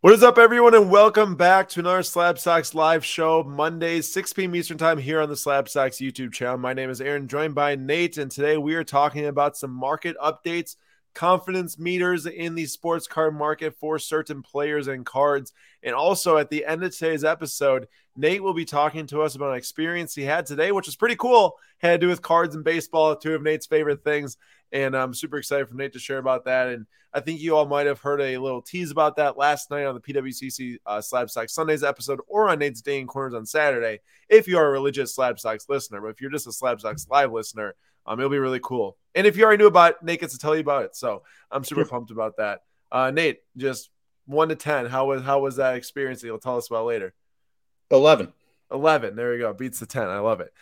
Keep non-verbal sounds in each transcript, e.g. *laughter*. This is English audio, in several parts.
What is up, everyone, and welcome back to another Slab Stocks live show, Mondays, 6 p.m. Eastern Time here on the Slab Stocks YouTube channel. My name is Aaron, joined by Nate, and today we are talking about some market updates, confidence meters in the sports card market for certain players and cards. And also at the end of today's episode, Nate will be talking to us about an experience he had today, which was pretty cool. Had to do with cards and baseball, two of Nate's favorite things. And I'm super excited for Nate to share about that. And I think you all might have heard a little tease about that last night on the PWCC uh, Sundays episode or on Nate's Day in Corners on Saturday if you are a religious Slab Stocks listener. But if you're just a Slab Stocks live listener, um, it'll be really cool. And if you already knew about it, Nate gets to tell you about it. So I'm super pumped about that. Uh, Nate, just one to 10, how was, how was that experience that you'll tell us about later? 11. 11. There we go. Beats the 10. I love it.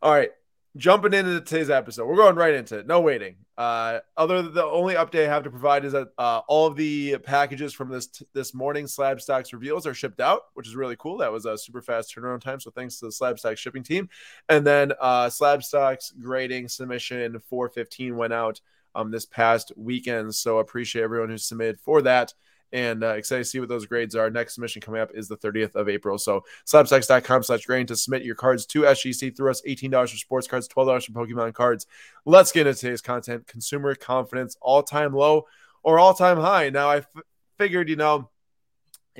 All right jumping into today's episode. We're going right into it. No waiting. Uh, other the only update I have to provide is that uh, all of the packages from this this morning Slab Stocks reveals are shipped out, which is really cool. That was a super fast turnaround time. So thanks to the Slab Stocks shipping team. And then uh, Slab Stocks grading submission 415 went out um, this past weekend. So appreciate everyone who submitted for that and uh, excited to see what those grades are. Next submission coming up is the 30th of April. So slabstocks.com slash grain to submit your cards to SGC through us. $18 for sports cards, $12 for Pokemon cards. Let's get into today's content. Consumer confidence, all time low or all time high. Now, I f- figured, you know,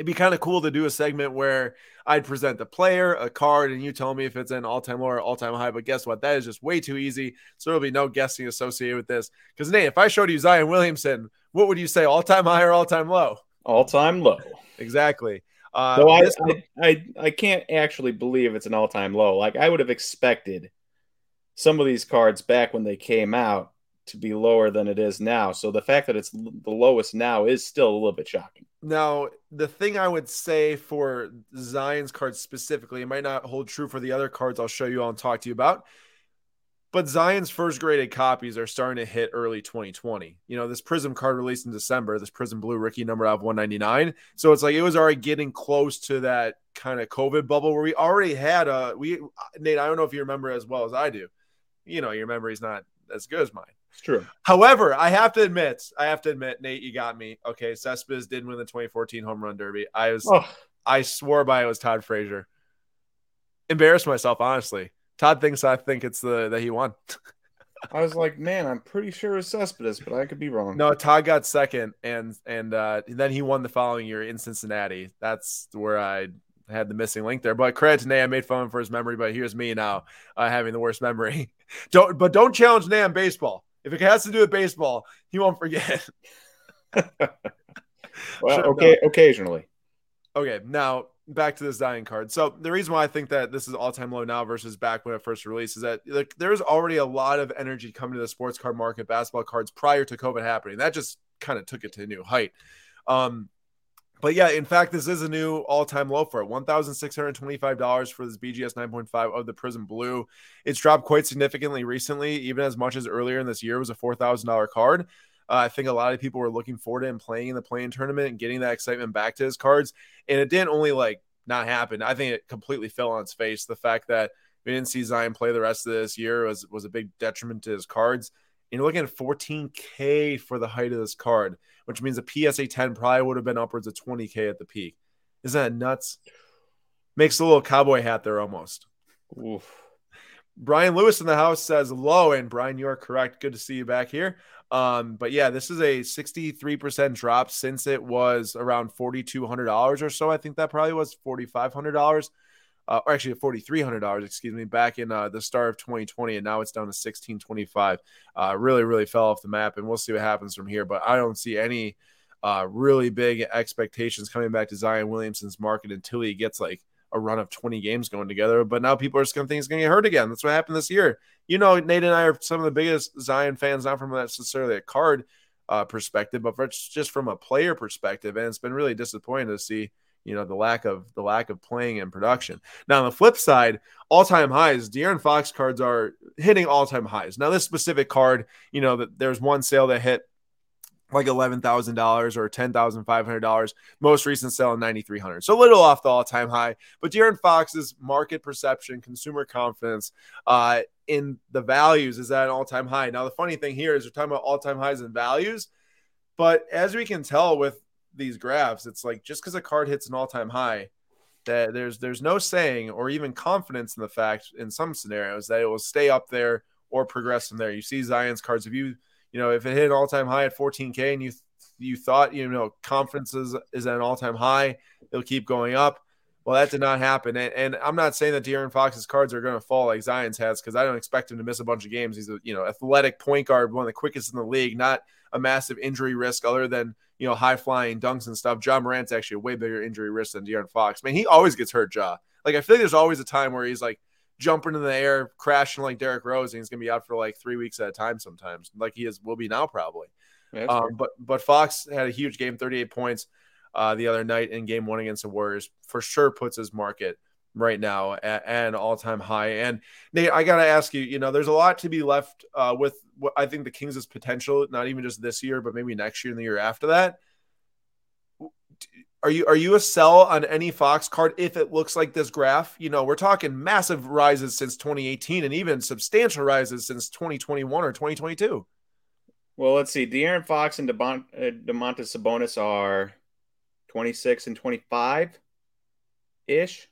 it'd be kind of cool to do a segment where I'd present the player, a card, and you tell me if it's an all time low or all time high. But guess what? That is just way too easy. So there'll be no guessing associated with this. Because, Nate, if I showed you Zion Williamson, what would you say? All time high or all time low? All time low. Exactly. Uh, so I, I, I, I can't actually believe it's an all time low. Like I would have expected some of these cards back when they came out to be lower than it is now. So the fact that it's the lowest now is still a little bit shocking. Now, the thing I would say for Zion's cards specifically, it might not hold true for the other cards I'll show you all and talk to you about, but Zion's first graded copies are starting to hit early 2020. You know, this Prizm card released in December, this Prizm Blue rookie number out of 199. So it's like it was already getting close to that kind of COVID bubble where we already had a we Nate, I don't know if you remember as well as I do. You know, your memory's not as good as mine. It's true. However, I have to admit, I have to admit, Nate, you got me. Okay, Cespedes did win the 2014 home run derby. I was oh. I swore by it was Todd Frazier. Embarrassed myself, honestly. Todd thinks I think it's the that he won. I was like, man, I'm pretty sure it's Cespedes, but I could be wrong. No, Todd got second, and and uh, then he won the following year in Cincinnati. That's where I had the missing link there. But credit to Nay, I made fun of him for his memory, but here's me now uh, having the worst memory. *laughs* don't but don't challenge on baseball. If it has to do with baseball, he won't forget. *laughs* *laughs* well, okay, occasionally. Okay, now back to this Zion card. So the reason why I think that this is all time low now versus back when it first released is that like, there's already a lot of energy coming to the sports card market, basketball cards prior to COVID happening. That just kind of took it to a new height. Um, but yeah, in fact, this is a new all-time low for it. One thousand six hundred twenty-five dollars for this BGS nine point five of the Prizm Blue. It's dropped quite significantly recently, even as much as earlier in this year was a four thousand dollar card. Uh, I think a lot of people were looking forward to him playing in the play-in tournament and getting that excitement back to his cards. And it didn't only like not happen. I think it completely fell on its face. The fact that we didn't see Zion play the rest of this year was was a big detriment to his cards. And you're looking at 14K for the height of this card, which means a PSA 10 probably would have been upwards of 20K at the peak. Isn't that nuts? Makes a little cowboy hat there almost. Oof. Brian Lewis in the house says low, and Brian, you are correct. Good to see you back here. Um, but yeah, this is a 63% drop since it was around $4,200 or so. I think that probably was $4,500. Uh, or actually $4,300, excuse me, back in uh, the start of 2020, and now it's down to 1625. Uh, really, really fell off the map, and we'll see what happens from here. But I don't see any uh, really big expectations coming back to Zion Williamson's market until he gets like a run of 20 games going together. But now people are just going to think he's going to get hurt again. That's what happened this year. You know, Nate and I are some of the biggest Zion fans, not from necessarily a card uh, perspective, but just from a player perspective. And it's been really disappointing to see, you know, the lack of the lack of playing and production. Now on the flip side, all-time highs, De'Aaron Fox cards are hitting all-time highs. Now this specific card, you know, that there's one sale that hit like eleven thousand dollars or ten thousand five hundred dollars. Most recent sale ninety three hundred, so a little off the all time high. But De'Aaron Fox's market perception, consumer confidence, uh, in the values is at an all time high. Now the funny thing here is we're talking about all time highs and values, but as we can tell with these graphs, it's like just because a card hits an all-time high, that there's there's no saying or even confidence in the fact in some scenarios that it will stay up there or progress from there. You see Zion's cards. If you you know if it hit an all-time high at 14k and you you thought you know confidence is, is at an all-time high, it'll keep going up. Well, that did not happen. And, and I'm not saying that De'Aaron Fox's cards are going to fall like Zion's has because I don't expect him to miss a bunch of games. He's a you know athletic point guard, one of the quickest in the league, not a massive injury risk other than you know high flying dunks and stuff. Ja Morant's actually a way bigger injury risk than De'Aaron Fox. Man, he always gets hurt. Ja, like I feel like there's always a time where he's like jumping in the air, crashing like Derrick Rose, and he's gonna be out for like three weeks at a time sometimes, like he is will be now probably. Yeah, um, but but Fox had a huge game, 38 points uh, the other night in game one against the Warriors. For sure puts his market right now at, at an all time high. And Nate, I got to ask you, you know, there's a lot to be left uh, with what I think the Kings' potential, not even just this year, but maybe next year and the year after that. Are you are you a sell on any Fox card if it looks like this graph? You know, we're talking massive rises since 2018 and even substantial rises since 2021 or 2022. Well, let's see. De'Aaron Fox and DeMont- uh, Domantas Sabonis are 26 and 25 ish.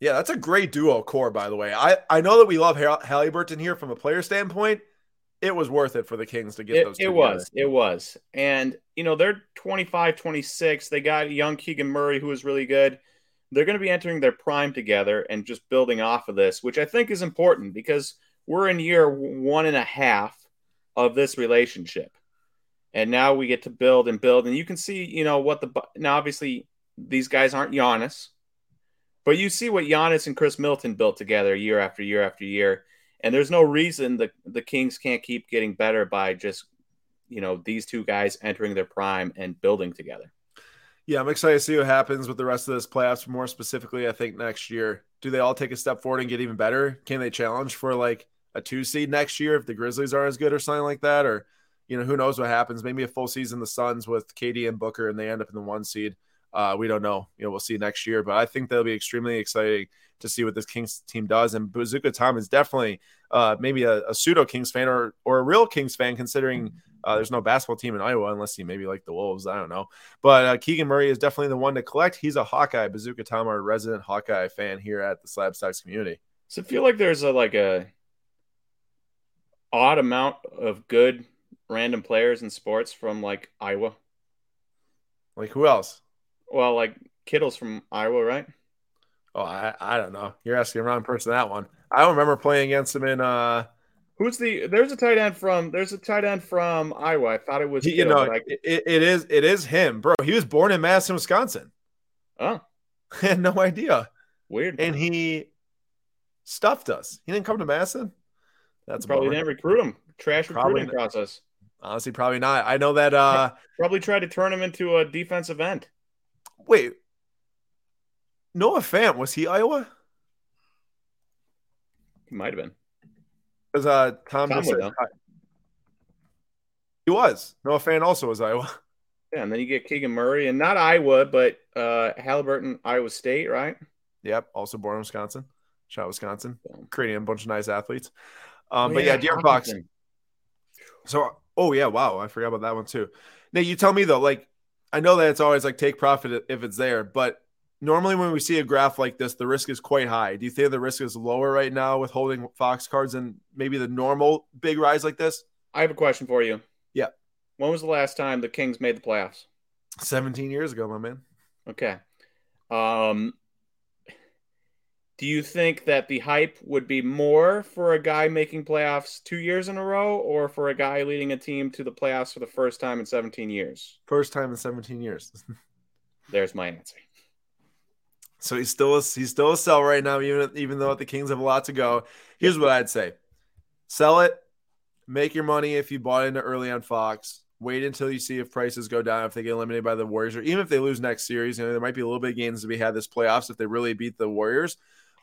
Yeah, that's a great duo core, by the way. I, I know that we love Haliburton here from a player standpoint. It was worth it for the Kings to get it, those. It was. It was. And, you know, they're 25, 26. They got young Keegan Murray, who is really good. They're going to be entering their prime together and just building off of this, which I think is important because we're in year one and a half of this relationship and now we get to build and build. And you can see, you know, what the now obviously these guys aren't Giannis, but you see what Giannis and Khris Middleton built together year after year after year. And there's no reason the the Kings can't keep getting better by just, you know, these two guys entering their prime and building together. Yeah, I'm excited to see what happens with the rest of this playoffs. More specifically, I think next year, do they all take a step forward and get even better? Can they challenge for like a two seed next year if the Grizzlies are as good or something like that? Or you know, who knows what happens? Maybe a full season the Suns with KD and Booker, and they end up in the one seed. Uh, we don't know. You know, we'll see next year, but I think that'll be extremely exciting to see what this Kings team does. And Bazooka Tom is definitely uh, maybe a, a, pseudo Kings fan or or a real Kings fan, considering uh, there's no basketball team in Iowa unless you maybe like the Wolves. I don't know, but uh, Keegan Murray is definitely the one to collect. He's a Hawkeye. Bazooka Tom, our resident Hawkeye fan here at the Slab Stocks community. So I feel like there's a like a odd amount of good random players in sports from like Iowa. Like who else? Well, like Kittle's from Iowa, right? Oh, I, I don't know. You're asking the wrong person that one. I don't remember playing against him in uh Who's the there's a tight end from there's a tight end from Iowa. I thought it was he, you know I, it, it is it is him, bro. He was born in Madison, Wisconsin. Oh. *laughs* I had no idea. Weird. And he stuffed us. He didn't come to Madison. That's probably didn't recruit him. Trash recruiting process. Honestly, probably not. I know that uh *laughs* probably tried to turn him into a defensive end. Wait. Noah Fant, was he Iowa? He might have been. Because uh Tom, Tom said, he was. Noah Fant also was Iowa. *laughs* Yeah, and then you get Keegan Murray, and not Iowa, but uh Haliburton, Iowa State, right? Yep, also born in Wisconsin. Shot Wisconsin, creating a bunch of nice athletes. Um, oh, but yeah, yeah De'Aaron Fox. So Oh yeah, wow, I forgot about that one too. Now you tell me though, like I know that it's always like take profit if it's there, but normally when we see a graph like this, the risk is quite high. Do you think the risk is lower right now with holding Fox cards and maybe the normal big rise like this? I have a question for you. Yeah. When was the last time the Kings made the playoffs? 17 years ago, my man. Okay. Um do you think that the hype would be more for a guy making playoffs two years in a row or for a guy leading a team to the playoffs for the first time in 17 years? First time in 17 years. *laughs* There's my answer. So he's still a, he's still a sell right now, even even though the Kings have a lot to go. Here's what I'd say: sell it, make your money if you bought into early on Fox. Wait until you see if prices go down, if they get eliminated by the Warriors, or even if they lose next series. You know, there might be a little bit of gains to be had this playoffs if they really beat the Warriors.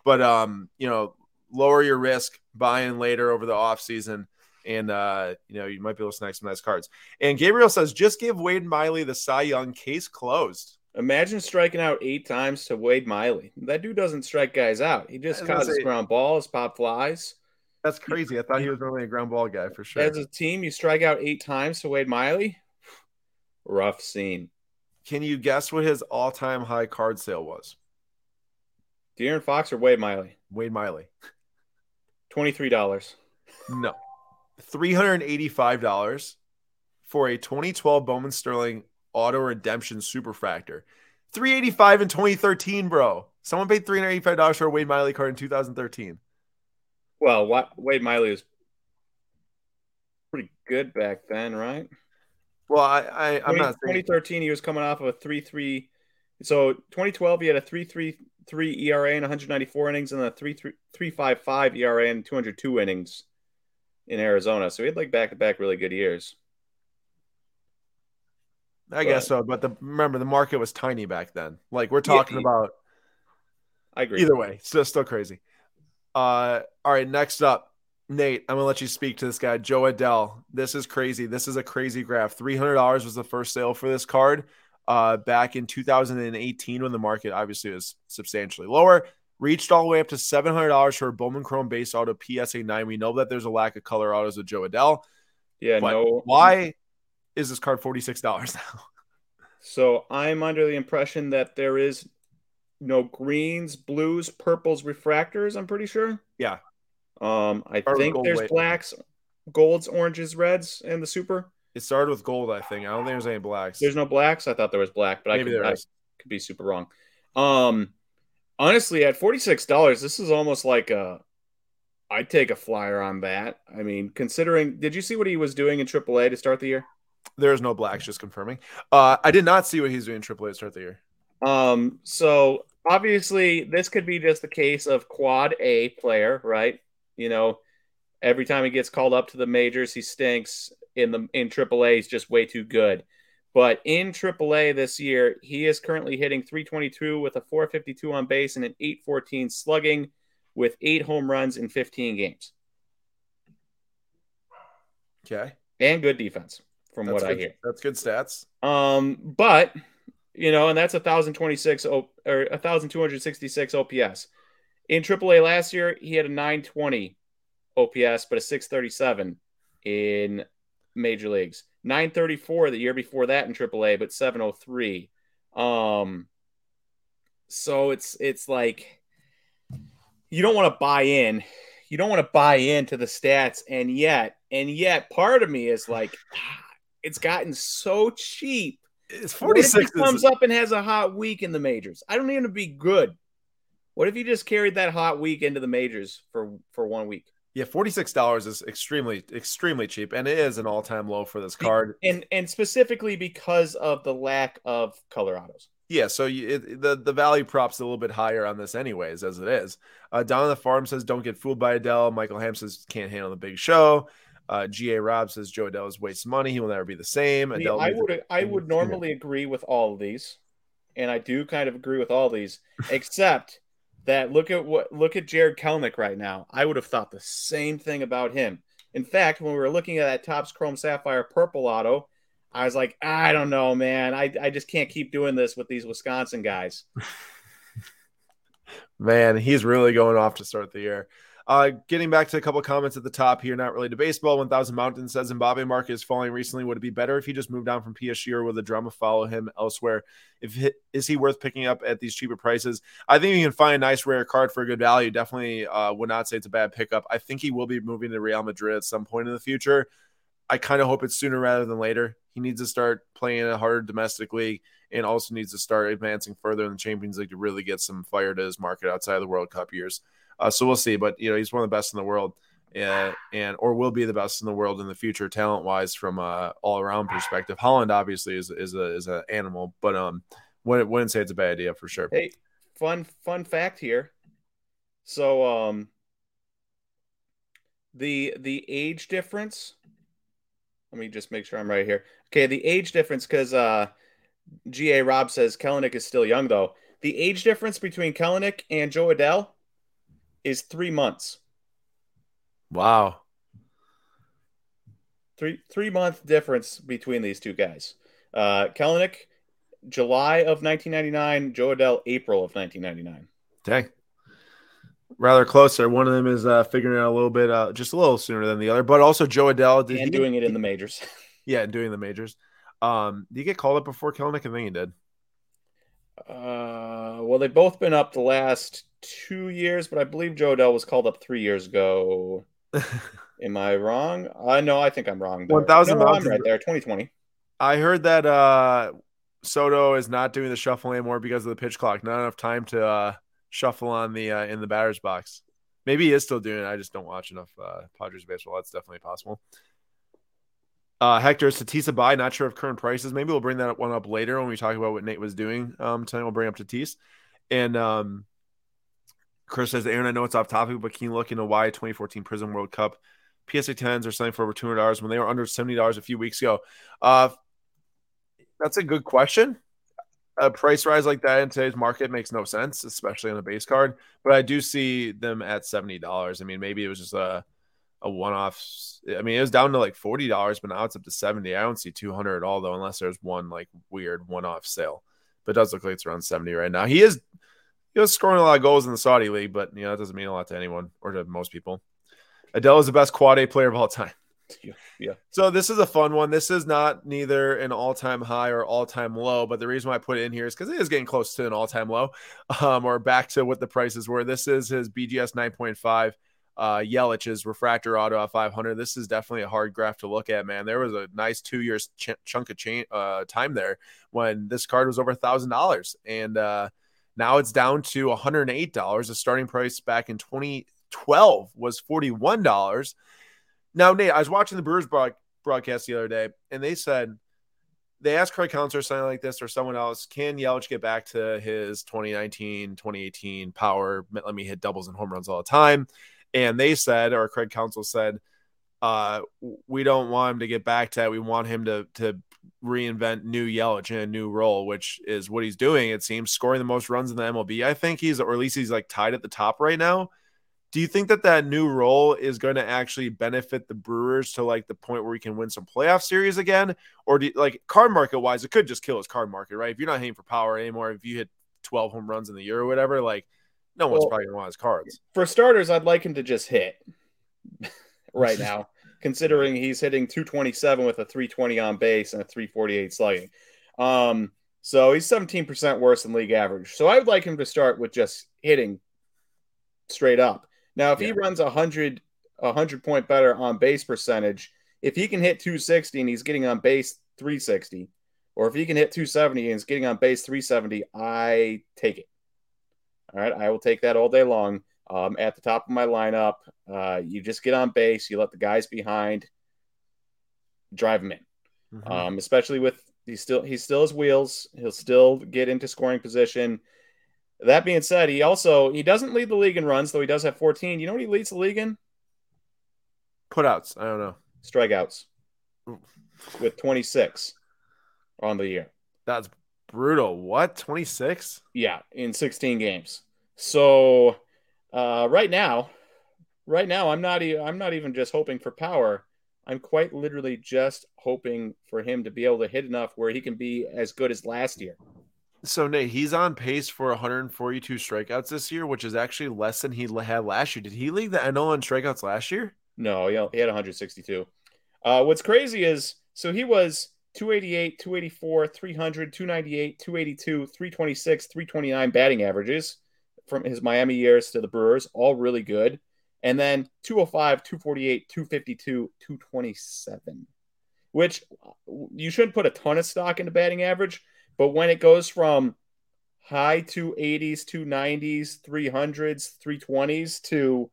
But um, you know, lower your risk, buy in later over the off season, and uh, you know, you might be able to snag some nice cards. And Gabriel says, just give Wade Miley the Cy Young case closed. Imagine striking out eight times to Wade Miley. That dude doesn't strike guys out. He just causes say, ground balls, pop flies. That's crazy. I thought he was only a ground ball guy for sure. As a team, you strike out eight times to Wade Miley. Rough scene. Can you guess what his all-time high card sale was? De'Aaron Fox or Wade Miley? Wade Miley. Twenty-three dollars. No, three hundred eighty-five dollars for a 2012 Bowman Sterling Auto Redemption Super Superfractor. 385 in 2013, bro. Someone paid $385 for a Wade Miley card in 2013. Well, what Wade Miley was pretty good back then, right? Well, I, I I'm 20, not saying 2013, he was coming off of a three-three. So 2012, he had a three-three-three ERA in 194 innings and a three-three-three-five-five ERA in 202 innings in Arizona. So he had like back-to-back really good years. I guess so, but the remember the market was tiny back then. Like we're talking Yeah. about I agree. either way, still still crazy. Uh, all right, next up, Nate. I'm gonna let you speak to this guy, Jo Adell. This is crazy. This is a crazy graph. Three hundred dollars was the first sale for this card. Uh, back in 2018, when the market obviously was substantially lower, reached all the way up to seven hundred dollars for a Bowman Chrome base auto PSA nine. We know that there's a lack of color autos with Jo Adell. Yeah, no. why is this card forty six dollars now? So I'm under the impression that there is no greens, blues, purples, refractors. I'm pretty sure. Yeah. Um, I Or think there's weight. blacks, golds, oranges, reds, and the super. It started with gold, I think. I don't think there's any blacks. There's no blacks. I thought there was black, but Maybe I could, there I could be super wrong. Um, honestly, at forty six dollars, this is almost like a. I'd take a flyer on that. I mean, considering, did you see what he was doing in AAA to start the year? There's no blacks, just confirming. Uh, I did not see what he's doing in AAA to start the year. Um, so obviously this could be just the case of quad A player, right? You know, every time he gets called up to the majors, he stinks. In the in AAA, he's just way too good. But in AAA this year, he is currently hitting 322 with a 452 on base and an 814 slugging with eight home runs in 15 games. Okay. And good defense, from That's what I hear. That's good stats. Um, but you know, and that's a thousand twenty six or a thousand two hundred sixty six OPS. In AAA last year, he had a nine twenty OPS, but a six thirty seven in major leagues. Nine thirty four the year before that in AAA, but seven oh three. Um, so it's it's like you don't want to buy in. You don't want to buy into the stats, and yet, and yet, part of me is like, ah, it's gotten so cheap. It's What if 46. he comes up and has a hot week in the majors? I don't need him to be good. What if he just carried that hot week into the majors for for one week? Yeah, $46 is extremely, extremely cheap. And it is an all time low for this card. And and specifically because of the lack of color autos. Yeah, so you, it, the the value props a little bit higher on this, anyways, as it is. Uh, Down on the farm says, "Don't get fooled by Adell." Michael Ham says, "Can't handle the big show." Uh, Ga Rob says, "Jo Adell is waste money. He will never be the same." I, Adell I would I would normally agree with all of these, and I do kind of agree with all of these, *laughs* except that look at what look at Jarred Kelenic right now. I would have thought the same thing about him. In fact, when we were looking at that Topps Chrome Sapphire Purple Auto, I was like, I don't know, man. I I just can't keep doing this with these Wisconsin guys. *laughs* Man, he's really going off to start the year. Uh, getting back to a couple comments at the top here, not related to baseball. 1000 Mountain says Mbappe market is falling recently. Would it be better if he just moved on from PSG or would the drama follow him elsewhere? If he, is he worth picking up at these cheaper prices? I think you can find a nice rare card for a good value. Definitely uh, would not say it's a bad pickup. I think he will be moving to Real Madrid at some point in the future. I kind of hope it's sooner rather than later. He needs to start playing a harder domestic league and also needs to start advancing further in the Champions League to really get some fire to his market outside of the World Cup years. Uh, so we'll see, but you know he's one of the best in the world, and or will be the best in the world in the future, talent wise, from a all around perspective. Haaland obviously is is a is an animal, but um, wouldn't wouldn't say it's a bad idea for sure. Hey, fun fun fact here. So um the the age difference. Let me just make sure I'm right here. Okay, the age difference because uh GA Rob says Kelenic is still young though. The age difference between Kelenic and Jo Adell is three months. Wow, Three three month difference between these two guys. Uh Kelenic, July of 1999, Jo Adell, April of 1999. dang, rather close there. One of them is uh, figuring it out a little bit, uh, just a little sooner than the other, but also Jo Adell did and doing it in *laughs* the majors. Yeah, doing the majors. Um, did he get called up before Kelenic? I think he did. Uh, well, they've both been up the last two years, but I believe Jo Adell was called up three years ago. *laughs* Am I wrong? I uh, know. I think I'm wrong. One thousand no, miles right there. 2020. I heard that uh, Soto is not doing the shuffle anymore because of the pitch clock. Not enough time to uh, shuffle on the uh, in the batter's box. Maybe he is still doing it. I just don't watch enough uh, Padres baseball. That's definitely possible. Uh, Hector Tatis Abai, not sure of current prices. Maybe we'll bring that one up later when we talk about what Nate was doing um, tonight. We'll bring up Tatis. And um, Chris says, Aaron, I know it's off topic, but can you look into why 2014 Prizm World Cup PSA 10s are selling for over $200 when they were under $70 a few weeks ago? Uh, that's a good question. A price rise like that in today's market makes no sense, especially on a base card. But I do see them at $70. I mean, maybe it was just a – a one off. I mean, it was down to like forty dollars, but now it's up to seventy. I don't see two hundred at all though, unless there's one like weird one off sale. But it does look like it's around seventy right now. He is he was scoring a lot of goals in the Saudi league, but you know that doesn't mean a lot to anyone or to most people. Adell is the best quad A player of all time. *laughs* Yeah, yeah. So this is a fun one. This is not neither an all-time high or all-time low, but the reason why I put it in here is because it is getting close to an all-time low, um, or back to what the prices were. This is his BGS 9.5 uh, Yelich's refractor auto at 500. This is definitely a hard graph to look at, man. There was a nice two years ch- chunk of uh, time there when this card was over a thousand dollars, and uh, now it's down to 108 dollars. The starting price back in 2012 was 41 dollars. Now, Nate, I was watching the Brewers broad- broadcast the other day, and they said they asked Craig Counsell something like this or someone else, can Yelich get back to his 2019, 2018 power? Let me hit doubles and home runs all the time. And they said, or Craig Counsell said, uh, we don't want him to get back to that. We want him to to reinvent new Yelich in a new role, which is what he's doing. It seems scoring the most runs in the MLB. I think he's, or at least he's like tied at the top right now. Do you think that that new role is going to actually benefit the Brewers to like the point where we can win some playoff series again, or do you, like card market wise, it could just kill his card market, right? If you're not hitting for power anymore, if you hit 12 home runs in the year or whatever, like no one's well, probably gonna want his cards. For starters, I'd like him to just hit *laughs* right *laughs* now, considering he's hitting 227 with a 320 on base and a 348 slugging. Um, so he's 17% worse than league average. So I would like him to start with just hitting straight up. Now, if yeah. he runs a hundred a hundred point better on base percentage, if he can hit 260 and he's getting on base 360, or if he can hit 270 and he's getting on base 370, I take it. All right, I will take that all day long. Um, at the top of my lineup, uh, you just get on base, you let the guys behind drive them in. Mm-hmm. Um, especially with he still he still has wheels, he'll still get into scoring position. That being said, he also he doesn't lead the league in runs, though he does have 14. You know what he leads the league in? Putouts. I don't know. Strikeouts with 26 on the year. That's brutal. What? 26? Yeah, in 16 games. So uh, right now, right now, I'm not. E- I'm not even just hoping for power. I'm quite literally just hoping for him to be able to hit enough where he can be as good as last year. So Nate, he's on pace for 142 strikeouts this year, which is actually less than he had last year. Did he lead the NL in strikeouts last year? No, he had 162. Uh, what's crazy is so he was 288, 284, 300, 298, 282, 326, 329 batting averages from his Miami years to the Brewers, all really good. And then 205, 248, 252, 227, which you shouldn't put a ton of stock into batting average, but when it goes from high 280s, 290s, 300s, 320s to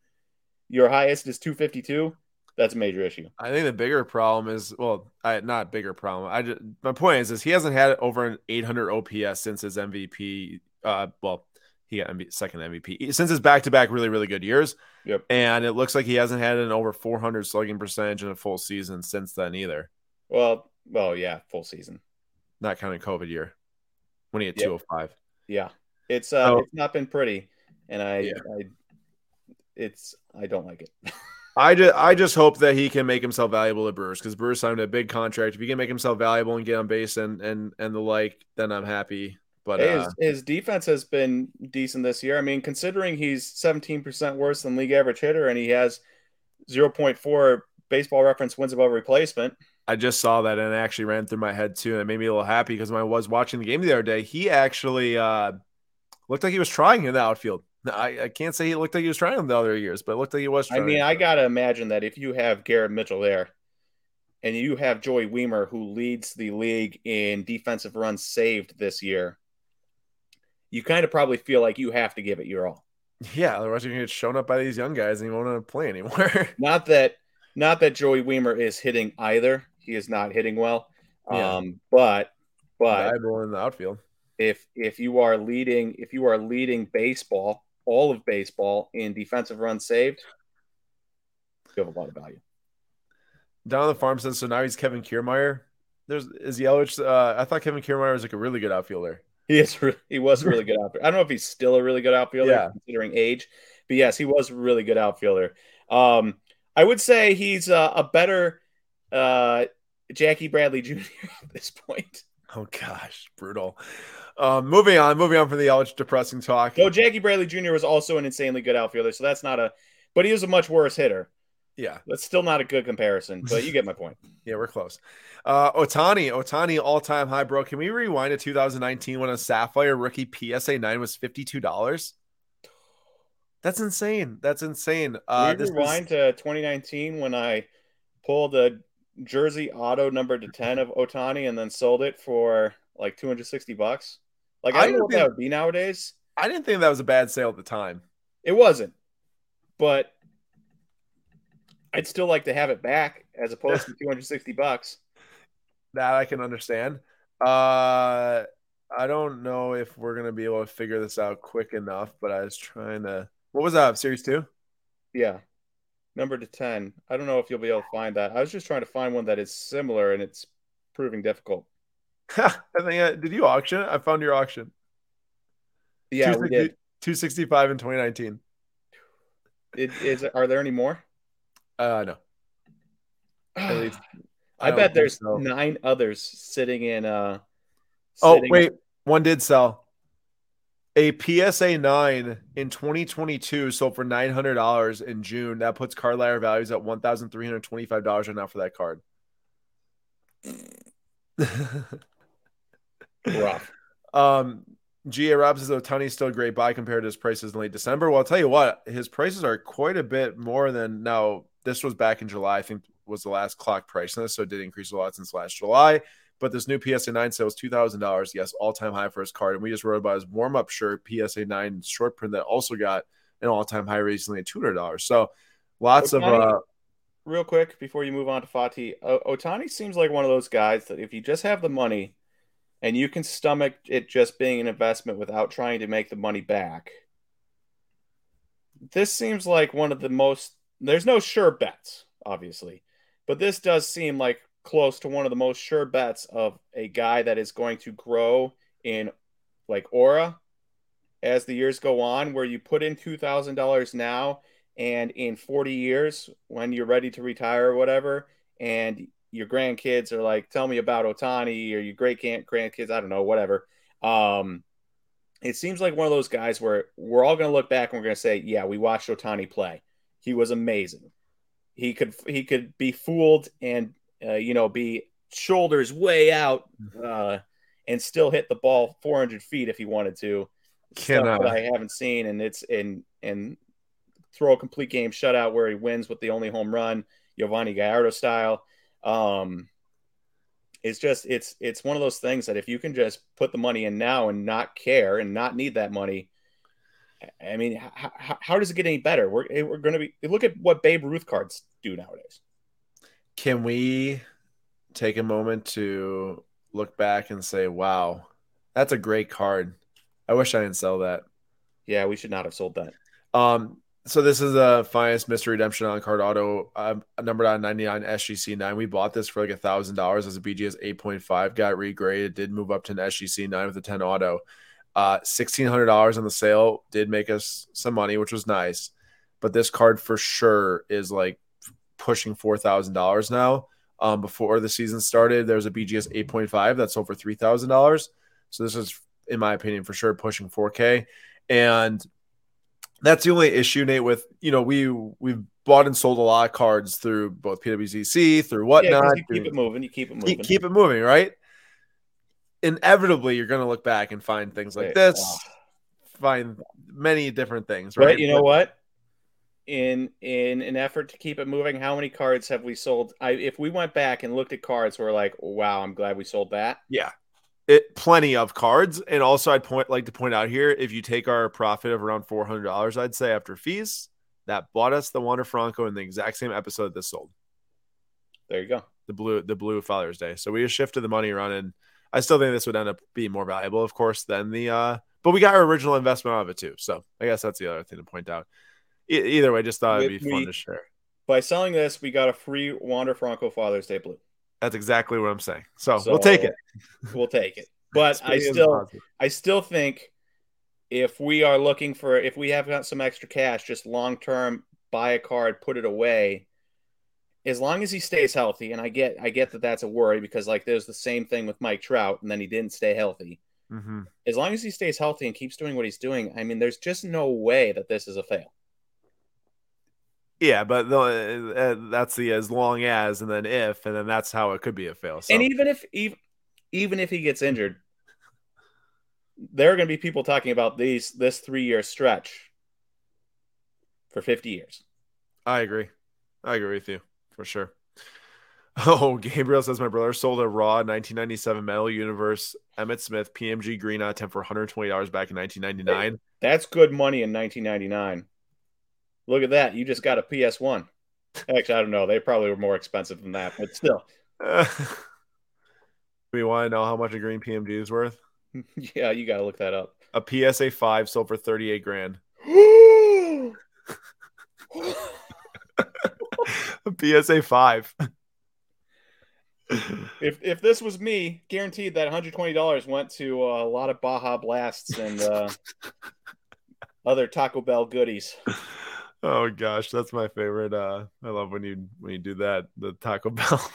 your highest is 252, that's a major issue. I think the bigger problem is well, I not bigger problem. I just, my point is is he hasn't had over an 800 OPS since his MVP. Uh, well, he got MV, second MVP since his back to back really really good years. Yep. And it looks like he hasn't had an over 400 slugging percentage in a full season since then either. Well, well, yeah, full season. Not counting COVID year when he had yep. 205. Yeah, it's uh, oh. it's not been pretty, and I, yeah. I, it's I don't like it. *laughs* I just I just hope that he can make himself valuable to Brewers because Brewers signed a big contract. If he can make himself valuable and get on base and and and the like, then I'm happy. But hey, uh, his, his, defense has been decent this year. I mean, considering he's 17% worse than league average hitter and he has 0.4 baseball reference wins above replacement. I just saw that and it actually ran through my head too. And it made me a little happy because when I was watching the game the other day, he actually uh, looked like he was trying in the outfield. I, I can't say he looked like he was trying in the other years, but it looked like he was. Trying. I mean, I gotta imagine that if you have Garrett Mitchell there, and you have Joey Wiemer, who leads the league in defensive runs saved this year, you kind of probably feel like you have to give it your all. Yeah, otherwise you're gonna get shown up by these young guys and you won't want to play anymore. *laughs* not that, not that Joey Wiemer is hitting either. He is not hitting well. Yeah. Um, but but in the outfield. If if you are leading if you are leading baseball, all of baseball in defensive runs saved, you have a lot of value. Down on the farm says so now he's Kevin Kiermaier. There's is Yelich. Uh, I thought Kevin Kiermaier was like a really good outfielder. He is. He was a really good outfielder. I don't know if he's still a really good outfielder yeah. considering age, but yes, he was a really good outfielder. Um, I would say he's a, a better uh, Jackie Bradley Jr. *laughs* at this point. Oh gosh, brutal. Um, moving on, moving on from the Yelich depressing talk. So Jackie Bradley Jr. was also an insanely good outfielder, so that's not a, but he was a much worse hitter. Yeah, that's still not a good comparison, but you get my point. *laughs* yeah, we're close. Uh, Otani, Ohtani, all time high, bro. Can we rewind to 2019 when a Sapphire rookie PSA nine was fifty two dollars? That's insane. That's insane. Uh, we rewind was... to 2019 when I pulled a jersey auto number to 10 of Ohtani and then sold it for like 260 bucks. Like I, I don't know what think, that would be nowadays. I didn't think that was a bad sale at the time. It wasn't. But I'd still like to have it back as opposed to *laughs* 260 bucks. That I can understand. Uh I don't know if we're gonna be able to figure this out quick enough, but I was trying to what was that? Series two? Yeah number to 10. I don't know if you'll be able to find that. I was just trying to find one that is similar and it's proving difficult. *laughs* I think, uh, did you auction it? I found your auction. Yeah, we did. 265 in 2019. It, is, are there any more? Uh, no. *sighs* At least. I, I bet there's so. nine others sitting in. uh Oh, wait. One did sell. A PSA 9 in 2022 sold for $900 in June. That puts card ladder values at $1,325 right now for that card. *laughs* Rough. Um, G.A. Rob says Ohtani's still great buy compared to his prices in late December. Well, I'll tell you what, his prices are quite a bit more than now. This was back in July, I think was the last clock price on this, so it did increase a lot since last July. But this new PSA 9 sale was $2,000. Yes, all time high for his card. And we just wrote about his warm up shirt, PSA 9 short print, that also got an all time high recently at $200. So lots Ohtani, of. Uh, real quick before you move on to Fati, o- Ohtani seems like one of those guys that if you just have the money and you can stomach it just being an investment without trying to make the money back, this seems like one of the most. There's no sure bets, obviously, but this does seem like close to one of the most sure bets of a guy that is going to grow in like aura as the years go on, where you put in $2,000 now and in 40 years when you're ready to retire or whatever, and your grandkids are like, tell me about Ohtani or your great grandkids, I don't know, whatever. Um, it seems like one of those guys where we're all going to look back and we're going to say, yeah, we watched Ohtani play. He was amazing. He could he could be fooled and uh, you know, be shoulders way out mm-hmm. uh, and still hit the ball 400 feet if he wanted to. Cannot. Stuff that I haven't seen, and it's in and throw a complete game shutout where he wins with the only home run, Yovani Gallardo style. Um, it's just it's it's one of those things that if you can just put the money in now and not care and not need that money, I mean, how, how does it get any better? We're we're going to be look at what Babe Ruth cards do nowadays. Can we take a moment to look back and say, wow, that's a great card. I wish I didn't sell that. Yeah, we should not have sold that. Um, so this is a finest mystery redemption on card auto, uh, numbered on 99 SGC 9. We bought this for like a thousand dollars as a BGS 8.5, got regraded, did move up to an SGC 9 with a 10 auto. Uh, $1,600 on the sale did make us some money, which was nice. But this card for sure is like pushing four thousand dollars now. Um, before the season started, there's a BGS 8.5 that's over three thousand dollars. So this is, in my opinion, for sure pushing 4K. And that's the only issue, Nate. With you know, we we've bought and sold a lot of cards through both PWCC, through whatnot. Yeah, you keep it moving. You keep it moving. Keep, keep it moving, right? Inevitably, you're going to look back and find things like this, oh. find many different things, right? But you know what? In in an effort to keep it moving, how many cards have we sold? I if we went back and looked at cards, we're like, wow, I'm glad we sold that. Yeah, it plenty of cards. And also, I'd point like to point out here, if you take our profit of around four hundred dollars, I'd say after fees, that bought us the Wander Franco in the exact same episode this sold. There you go. The blue, the blue Father's Day. So we just shifted the money around, and I still think this would end up being more valuable, of course, than the. uh But we got our original investment out of it too. So I guess that's the other thing to point out. E- either way, just thought it'd be fun to share. By selling this, we got a free Wander Franco Father's Day blue. That's exactly what I'm saying. So, so we'll take it. We'll take it. *laughs* But I still, I still think if we are looking for, if we have got some extra cash, just long term, buy a card, put it away. As long as he stays healthy, and I get, I get that that's a worry because like there's the same thing with Mike Trout, and then he didn't stay healthy. Mm-hmm. As long as he stays healthy and keeps doing what he's doing, I mean, there's just no way that this is a fail. Yeah, but the, uh, that's the as long as and then if and then that's how it could be a fail. So. And even if even even if he gets injured, there are going to be people talking about these this three year stretch for 50 years. I agree. I agree with you for sure. *laughs* Oh, Gabriel says my brother sold a raw 1997 Metal Universe Emmitt Smith PMG green of 10 for $120 back in 1999. That's good money in 1999. Look at that. You just got a PS1. Actually, I don't know. They probably were more expensive than that, but still. *laughs* Uh, we want to know how much a green PMG is worth? *laughs* yeah, you got to look that up. A PSA 5 sold for 38 grand. *gasps* *laughs* a PSA 5. if if this was me, guaranteed that $120 went to uh, a lot of Baja Blasts and uh, other Taco Bell goodies. Oh gosh, that's my favorite. Uh, I love when you when you do that, the Taco *laughs* Bell.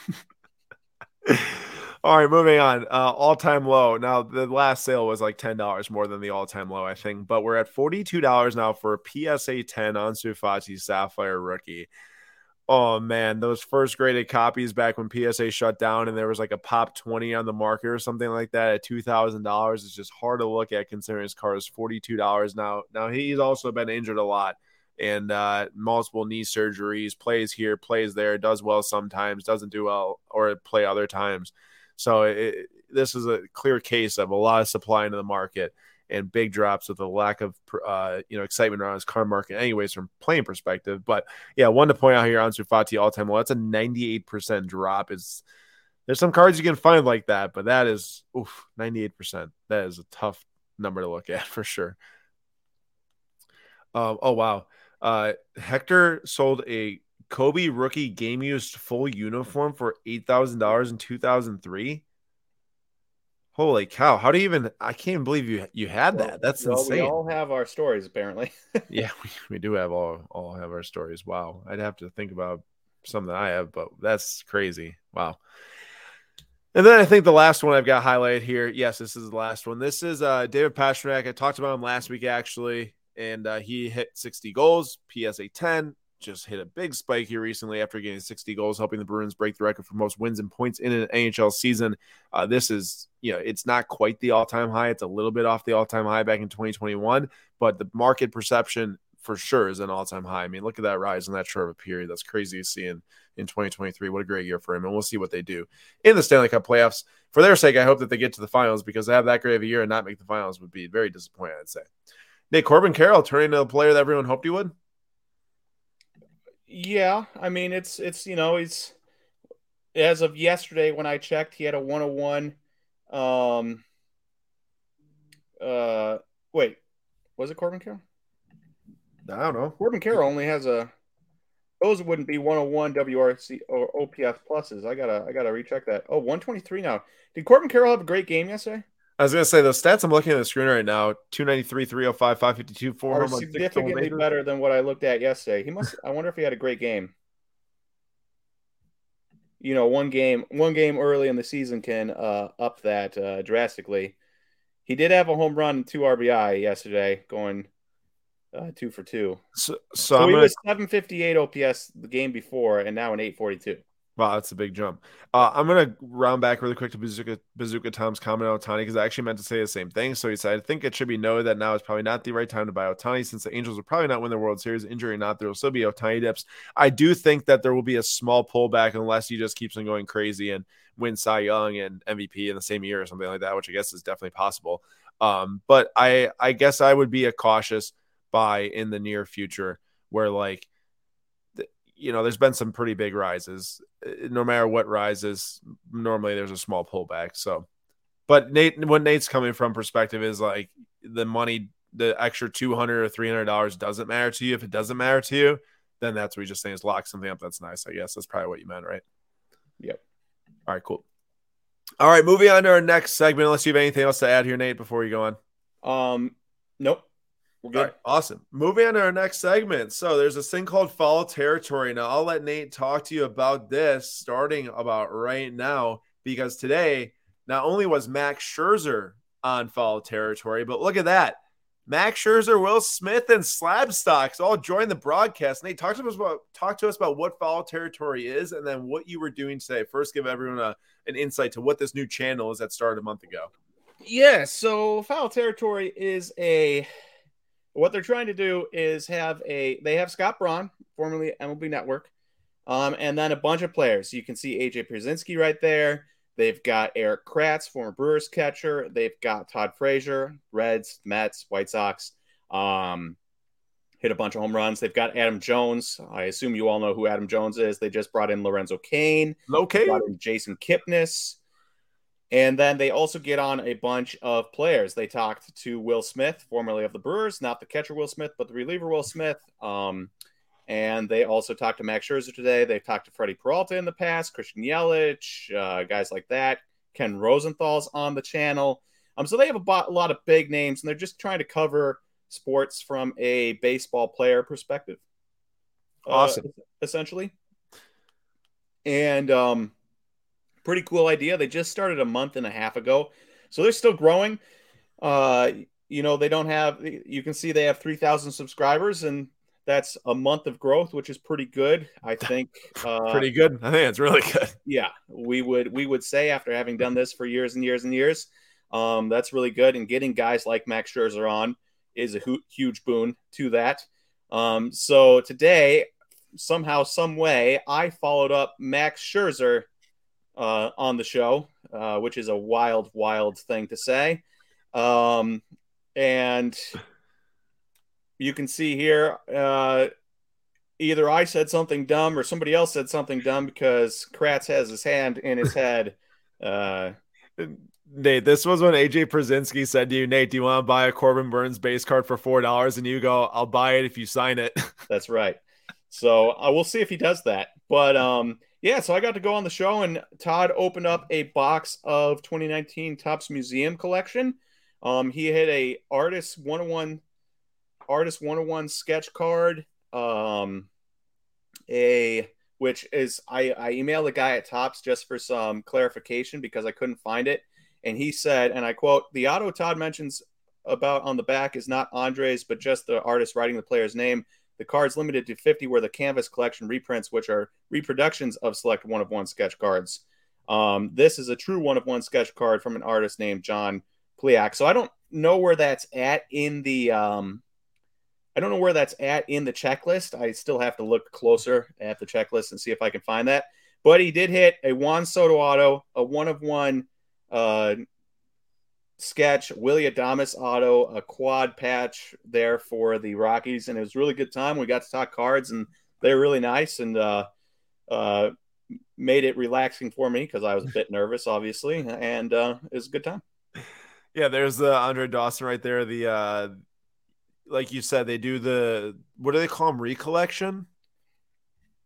All right, moving on. Uh, all time low. Now the last sale was like ten dollars more than the all time low, I think. But we're at forty two dollars now for a PSA ten Ansu Fati Sapphire rookie. Oh man, those first graded copies back when PSA shut down and there was like a pop twenty on the market or something like that at two thousand dollars. It's just hard to look at considering his car is forty two dollars now. Now he's also been injured a lot and uh, multiple knee surgeries. Plays here, plays there, does well sometimes, doesn't do well or play other times. So it, this is a clear case of a lot of supply into the market and big drops with a lack of uh, you know excitement around his car market, anyways, from playing perspective. But yeah, one to point out here on Sufati all time low. That's a 98% drop. Is there's some cards you can find like that, but that is oof, 98%. That is a tough number to look at *laughs* for sure. Um, oh wow. Uh, Hector sold a Kobe rookie game used full uniform for eight thousand dollars in two thousand three. Holy cow! How do you even? I can't believe you you had that. That's well, insane. We all have our stories, apparently. *laughs* yeah, we, we do have all all have our stories. Wow, I'd have to think about something I have, but that's crazy. Wow. And then I think the last one I've got highlighted here. Yes, this is the last one. This is uh, David Pastrnak. I talked about him last week actually, and uh, he hit 60 goals, PSA 10 just hit a big spike here recently after getting 60 goals, helping the Bruins break the record for most wins and points in an NHL season. Uh, this is, you know, it's not quite the all time high. It's a little bit off the all time high back in 2021, but the market perception for sure is an all time high. I mean, look at that rise in that short of a period. That's crazy to see in, in 2023. What a great year for him. And we'll see what they do in the Stanley Cup playoffs. For their sake, I hope that they get to the finals because to have that great of a year and not make the finals would be very disappointing, I'd say. Nick Corbin Carroll turning into the player that everyone hoped he would. Yeah, I mean it's it's you know he's as of yesterday when I checked he had a 101 um uh wait was it Corbin Carroll? I don't know. Corbin Carroll only has a those wouldn't be 101 WRC or OPS pluses. I gotta I gotta recheck that. Oh, 123 now. Did Corbin Carroll have a great game yesterday? I was gonna say the stats I'm looking at the screen right now: 293, 305, 552, 4 are significantly better than what I looked at yesterday. He must. I wonder if he had a great game. You know, one game, one game early in the season can uh, up that uh, drastically. He did have a home run, two RBI yesterday, going uh, two for two. So, so, So, he gonna was 758 OPS the game before, and now an 842. Wow, that's a big jump. Uh, I'm gonna round back really quick to Bazooka Bazooka Tom's comment on Ohtani because I actually meant to say the same thing. So he said, "I think it should be noted that now is probably not the right time to buy Ohtani since the Angels will probably not win the World Series. Injury or not, there will still be Ohtani dips. I do think that there will be a small pullback unless he just keeps on going crazy and win Cy Young and MVP in the same year or something like that, which I guess is definitely possible. Um, but I I guess I would be a cautious buy in the near future where like you know, there's been some pretty big rises. Uh, No matter what rises, normally there's a small pullback. So, but Nate, what Nate's coming from perspective is like the money, the extra two hundred or three hundred dollars doesn't matter to you. If it doesn't matter to you, then that's what we just saying is lock something up. That's nice. I guess that's probably what you meant, right? Yep. All right, cool. All right, moving on to our next segment. Unless you have anything else to add here, Nate, before we go on. Um, nope. We're good. All right, awesome. Moving on to our next segment. So there's this thing called foul territory. Now I'll let Nate talk to you about this starting about right now because today not only was Max Scherzer on foul territory, but look at that. Max Scherzer, Will Smith, and Slab Stocks all joined the broadcast. Nate, talk to us about talk to us about what foul territory is and then what you were doing today. First, give everyone a, an insight to what this new channel is that started a month ago. Yeah, so foul territory is a what they're trying to do is have a they have Scott Braun, formerly MLB Network, um, and then a bunch of players. You can see AJ Pierzynski right there. They've got Eric Kratz, former Brewers catcher. They've got Todd Frazier, Reds, Mets, White Sox. Um, hit a bunch of home runs. They've got Adam Jones. I assume you all know who Adam Jones is. They just brought in Lorenzo Cain. Brought in Jason Kipnis. And then they also get on a bunch of players. They talked to Will Smith, formerly of the Brewers, not the catcher Will Smith, but the reliever Will Smith. Um, and they also talked to Max Scherzer today. They've talked to Freddie Peralta in the past, Christian Yelich, uh, guys like that. Ken Rosenthal's on the channel. Um, so they have a, bo- a lot of big names, and they're just trying to cover sports from a baseball player perspective. uh, Awesome. essentially. And um, pretty cool idea. They just started a month and a half ago, so they're still growing. Uh, you know, they don't have. You can see they have three thousand subscribers, and that's a month of growth, which is pretty good. I think. *laughs* Uh, Pretty good. I think it's really good. yeah, we would we would say after having done this for years and years and years, um, that's really good. And getting guys like Max Scherzer on is a hu- huge boon to that. Um, so today, somehow, some way, I followed up Max Scherzer uh, on the show, uh, which is a wild, wild thing to say. Um, and you can see here, uh, either I said something dumb or somebody else said something dumb because Kratz has his hand in his head. Uh, *laughs* Nate, this was when AJ Pierzynski said to you, Nate, do you want to buy a Corbin Burnes base card for four dollars? And you go, I'll buy it if you sign it. *laughs* that's right. So uh, we'll see if he does that. But um, yeah, so I got to go on the show, and Todd opened up a box of 2019 Topps Museum collection. Um, he had a artist 101 artist 101 sketch card. Um, a which is I, I emailed the guy at Topps just for some clarification because I couldn't find it. And he said, and I quote, the auto Todd mentions about on the back is not Andres, but just the artist writing the player's name. The card's limited to 50 were the canvas collection reprints, which are reproductions of select one of one sketch cards. Um, this is a true one of one sketch card from an artist named John Pliak. So I don't know where that's at in the um, I don't know where that's at in the checklist. I still have to look closer at the checklist and see if I can find that. But he did hit a Juan Soto auto, a one of one uh, sketch, Willie Adames auto, a quad patch there for the Rockies, and it was a really good time. We got to talk cards, and they were really nice and uh, uh, made it relaxing for me because I was a bit *laughs* nervous, obviously, and uh, it was a good time. yeah, there's the Andre Dawson right there. The uh like you said, they do the what do they call them? Recollection?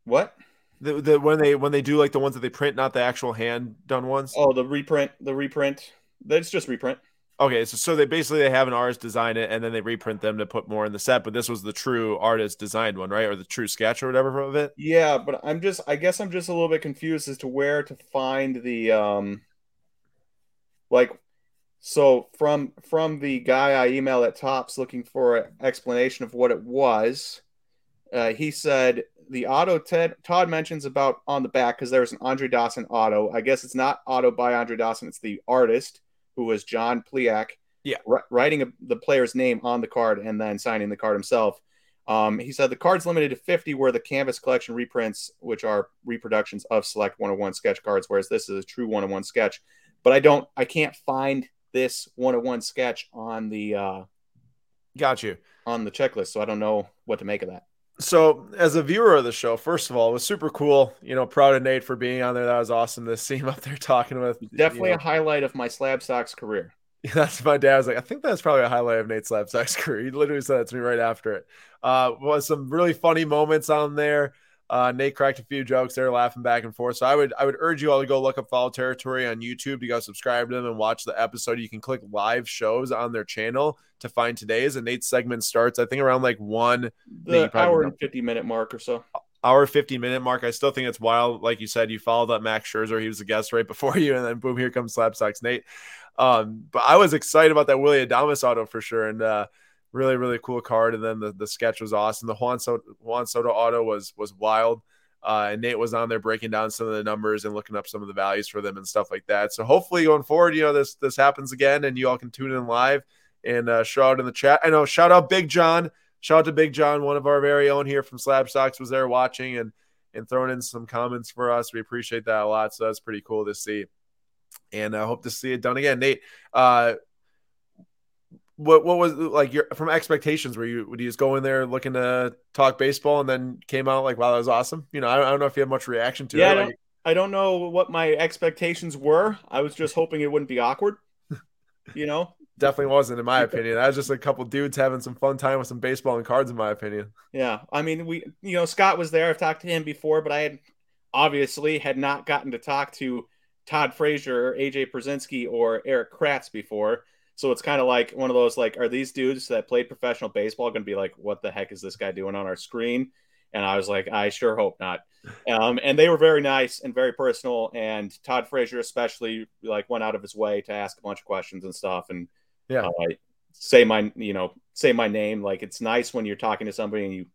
What? The, the when they when they do like the ones that they print, not the actual hand done ones. Oh, the reprint, the reprint. That's just reprint. Okay, so so they basically they have an artist design it and then they reprint them to put more in the set. But this was the true artist designed one, right, or the true sketch or whatever of it. Yeah, but I'm just I guess I'm just a little bit confused as to where to find the um like So from from the guy I emailed at Topps looking for an explanation of what it was, uh, he said the auto Ted, Todd mentions about on the back because there's an Andre Dawson auto. I guess it's not auto by Andre Dawson. It's the artist who was John Pliak. Yeah, writing a, the player's name on the card and then signing the card himself. Um, he said the card's limited to 50, where the Canvas Collection reprints, which are reproductions of select 101 sketch cards, whereas this is a true 101 sketch. But I don't, I can't find this 101 sketch on the. Uh, Got you on the checklist, so I don't know what to make of that. So, as a viewer of the show, first of all, it was super cool. You know, proud of Nate for being on there. That was awesome to see him up there talking with. Definitely you know. a highlight of my slab stocks career. *laughs* That's my dad was like, I think that's probably a highlight of Nate Slabstock's *laughs* career. He literally said that to me right after it. Uh, was some really funny moments on there. Uh, Nate cracked a few jokes there, laughing back and forth. So I would I would urge you all to go look up Foul Territory on YouTube to go subscribe to them and watch the episode. You can click live shows on their channel to find today's. And Nate's segment starts, I think, around like one the hour and fifty minute mark or so. Hour fifty minute mark. I still think it's wild. Like you said, you followed up Max Scherzer. He was a guest right before *laughs* you, and then boom, here comes Slabstocks Nate. Um, but I was excited about that Willie Adames auto for sure, and uh, really, really cool card. And then the, the sketch was awesome. The Juan Soto, Juan Soto auto was was wild. Uh, and Nate was on there breaking down some of the numbers and looking up some of the values for them and stuff like that. So hopefully going forward, you know this this happens again, and you all can tune in live and uh, shout out in the chat. I know shout out Big John, shout out to Big John, one of our very own here from Slab Stocks was there watching and and throwing in some comments for us. We appreciate that a lot. So that's pretty cool to see and I hope to see it done again. Nate, uh, what what was like your from expectations? Were you would you just go in there looking to talk baseball and then came out like wow that was awesome? You know, I, I don't know if you had much reaction to yeah, it. I don't, I don't know what my expectations were. I was just hoping it wouldn't be awkward. *laughs* You know, definitely wasn't in my opinion. That was just a couple dudes having some fun time with some baseball and cards, in my opinion. Yeah, I mean, we you know Scott was there. I've talked to him before, but I had obviously had not gotten to talk to Todd Frazier, AJ Pierzynski, or Eric Kratz before. So it's kind of like one of those like, are these dudes that played professional baseball going to be like, what the heck is this guy doing on our screen? And I was like, I sure hope not. Um, and they were very nice and very personal. And Todd Frazier especially like went out of his way to ask a bunch of questions and stuff. And yeah, uh, say my you know say my name. Like it's nice when you're talking to somebody and you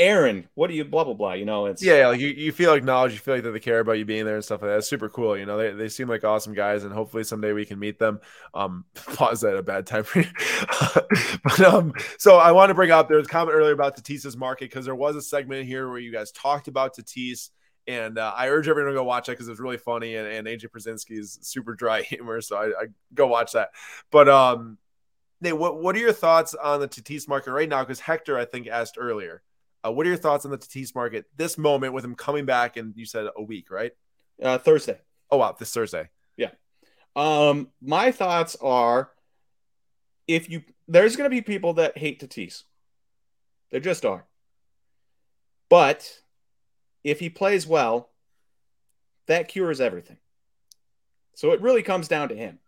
Aaron, what do you blah blah blah? You know, it's yeah, like you, you feel acknowledged, you feel like that they care about you being there and stuff like that. It's super cool. You know, they, they seem like awesome guys, and hopefully someday we can meet them. Um, *laughs* pause at a bad time for you. *laughs* but um, so I want to bring up there was a comment earlier about Tatis's market because there was a segment here where you guys talked about Tatis. And uh, I urge everyone to go watch that because it was really funny. And, and AJ Pierzynski is super dry *laughs* humor, so I, I go watch that. But um, Nate, what what are your thoughts on the Tatis market right now? Because Hector, I think, asked earlier uh, what are your thoughts on the Tatis market this moment with him coming back? And you said a week, right? Uh, Thursday. Oh wow, this Thursday. Yeah. Um, my thoughts are, if you there's going to be people that hate Tatis, there just are. But if he plays well, that cures everything. So it really comes down to him.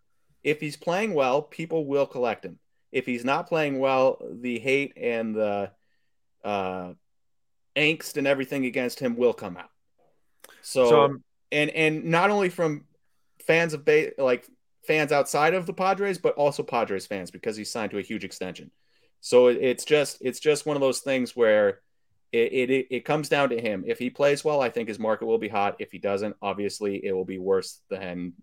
If he's playing well, people will collect him. If he's not playing well, the hate and the uh, angst and everything against him will come out. So, so um, and and not only from fans of ba- like fans outside of the Padres, but also Padres fans because he's signed to a huge extension. So it's just it's just one of those things where it, it it comes down to him. If he plays well, I think his market will be hot. If he doesn't, obviously it will be worse than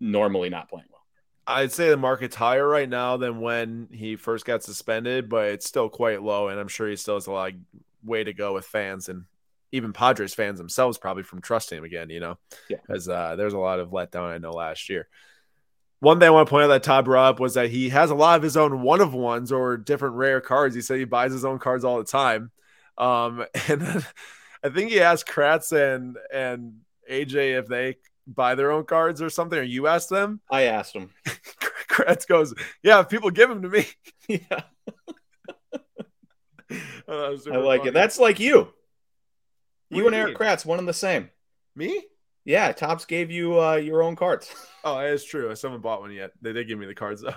normally not playing well. I'd say the market's higher right now than when he first got suspended, but it's still quite low, and I'm sure he still has a lot way to go with fans and even Padres fans themselves probably from trusting him again, you know, because yeah. uh, there's a lot of letdown I know last year. One thing I want to point out that Todd brought up was that he has a lot of his own one of ones or different rare cards. He said he buys his own cards all the time. Um, *laughs* and I think he asked Kratz and and AJ if they buy their own cards or something, or you asked them. I asked him. *laughs* Kratz goes, "Yeah, people give them to me." *laughs* yeah. *laughs* I like funny. it. That's like you. You and Eric Kratz, one and the same. Me? Yeah, Topps gave you uh, your own cards. *laughs* Oh, it's true. I haven't bought one yet. They did give me the cards though.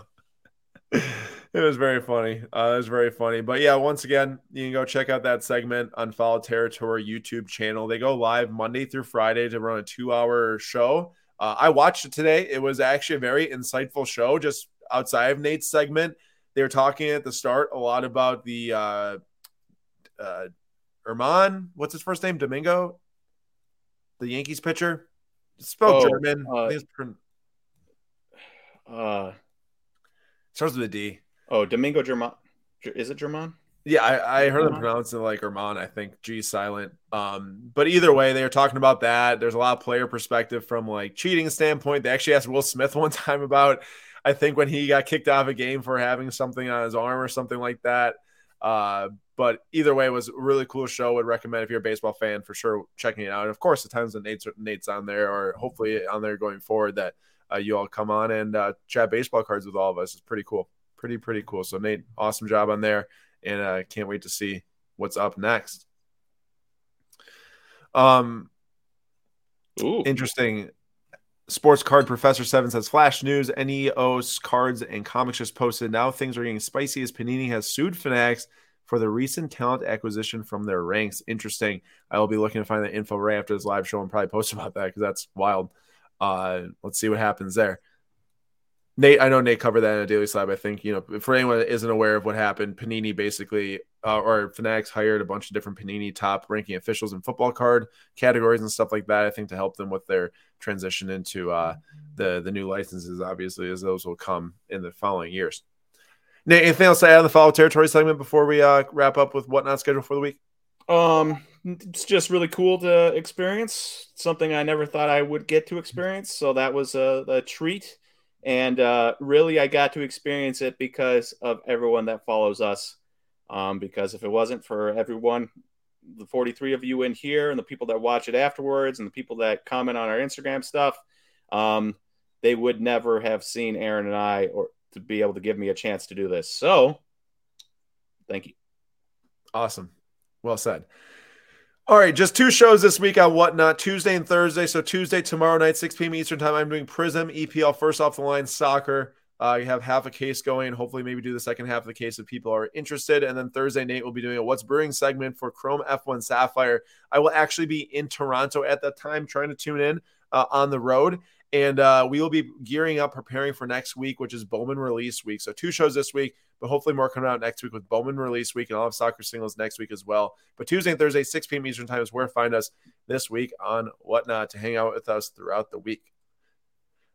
*laughs* it was very funny. Uh, it was very funny. But yeah, once again, you can go check out that segment on Foul Territory YouTube channel. They go live Monday through Friday to run a two-hour show. Uh, I watched it today. It was actually a very insightful show, just outside of Nate's segment. They were talking at the start a lot about the uh, Erman. What's his first name? Domingo, the Yankees pitcher. Spelled Oh, German. I uh, think it's pron- Uh, starts with a D. oh, Domingo German. Is it German? Yeah, I, I heard them pronounce it like Erman, I think G silent. Um, but either way, they were talking about that. There's a lot of player perspective from like cheating standpoint. They actually asked Will Smith *laughs* one time about, I think when he got kicked out of a game for having something on his arm or something like that. Uh, but either way, it was a really cool show. Would recommend if you're a baseball fan for sure checking it out. And of course, the times that Nate's Nate's on there, or hopefully on there going forward, that uh, you all come on and uh, chat baseball cards with all of us. It's pretty cool, pretty pretty cool. So Nate, awesome job on there and I uh, can't wait to see what's up next. Um, Ooh. interesting. Sports card professor seven says flash news: NEOS cards and comics just posted. Now things are getting spicy as Panini has sued Fanatics for the recent talent acquisition from their ranks. Interesting. I will be looking to find that info right after this live show and probably post *laughs* about that because that's wild. Uh, let's see what happens there. Nate, I know Nate covered that in a daily slab. I think you know for anyone that isn't aware of what happened, Panini basically uh, or Fanatics hired a bunch of different Panini top ranking officials in football card categories and stuff like that. I think to help them with their transition into uh, the the new licenses, obviously, as those will come in the following years. Nate, anything else to add on the foul territory segment before we uh, wrap up with what not scheduled for the week? Um, it's just really cool to experience something I never thought I would get to experience. So that was a, a treat, and uh, really, I got to experience it because of everyone that follows us. Um, because if it wasn't for everyone, the 43 of you in here, and the people that watch it afterwards, and the people that comment on our Instagram stuff, um, they would never have seen Aaron and I, or to be able to give me a chance to do this. So, thank you. Awesome. Well said. All right, just two shows this week on Whatnot, Tuesday and Thursday. So Tuesday, tomorrow night, 6 p.m. Eastern time, I'm doing Prizm, EPL, first off the line, soccer. Uh, you have half a case going. Hopefully, maybe do the second half of the case if people are interested. And then Thursday, Nate will be doing a What's Brewing segment for Chrome F1 Sapphire. I will actually be in Toronto at that time, trying to tune in uh, on the road. And uh, we will be gearing up, preparing for next week, which is Bowman release week. So two shows this week, but hopefully more coming out next week with Bowman release week, and I'll have soccer singles next week as well. But Tuesday and Thursday, 6 p.m. Eastern time is where find us this week on Whatnot to hang out with us throughout the week.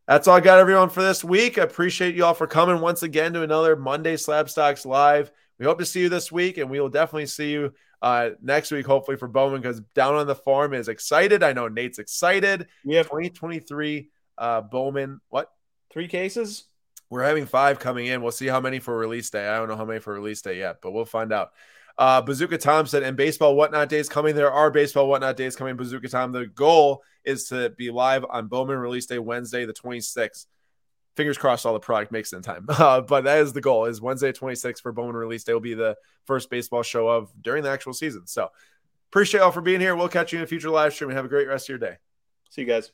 That's all I got, everyone, for this week. I appreciate you all for coming once again to another Monday Slab Stocks Live. We hope to see you this week, and we will definitely see you uh, next week, hopefully, for Bowman, because Down on the Farm is excited. I know Nate's excited. We have 2023 uh, Bowman. What? three cases. We're having five coming in. We'll see how many for release day. I don't know how many for release day yet, but we'll find out. Uh, Bazooka Tom said, and baseball whatnot days coming. There are baseball whatnot days coming. Bazooka Tom. The goal is to be live on Bowman release day Wednesday, the 26th. Fingers crossed, all the product makes it in time. *laughs* Uh, but that is the goal. Is Wednesday 26th for Bowman release day will be the first baseball show of during the actual season. So appreciate y'all for being here. We'll catch you in a future live stream and have a great rest of your day. See you guys.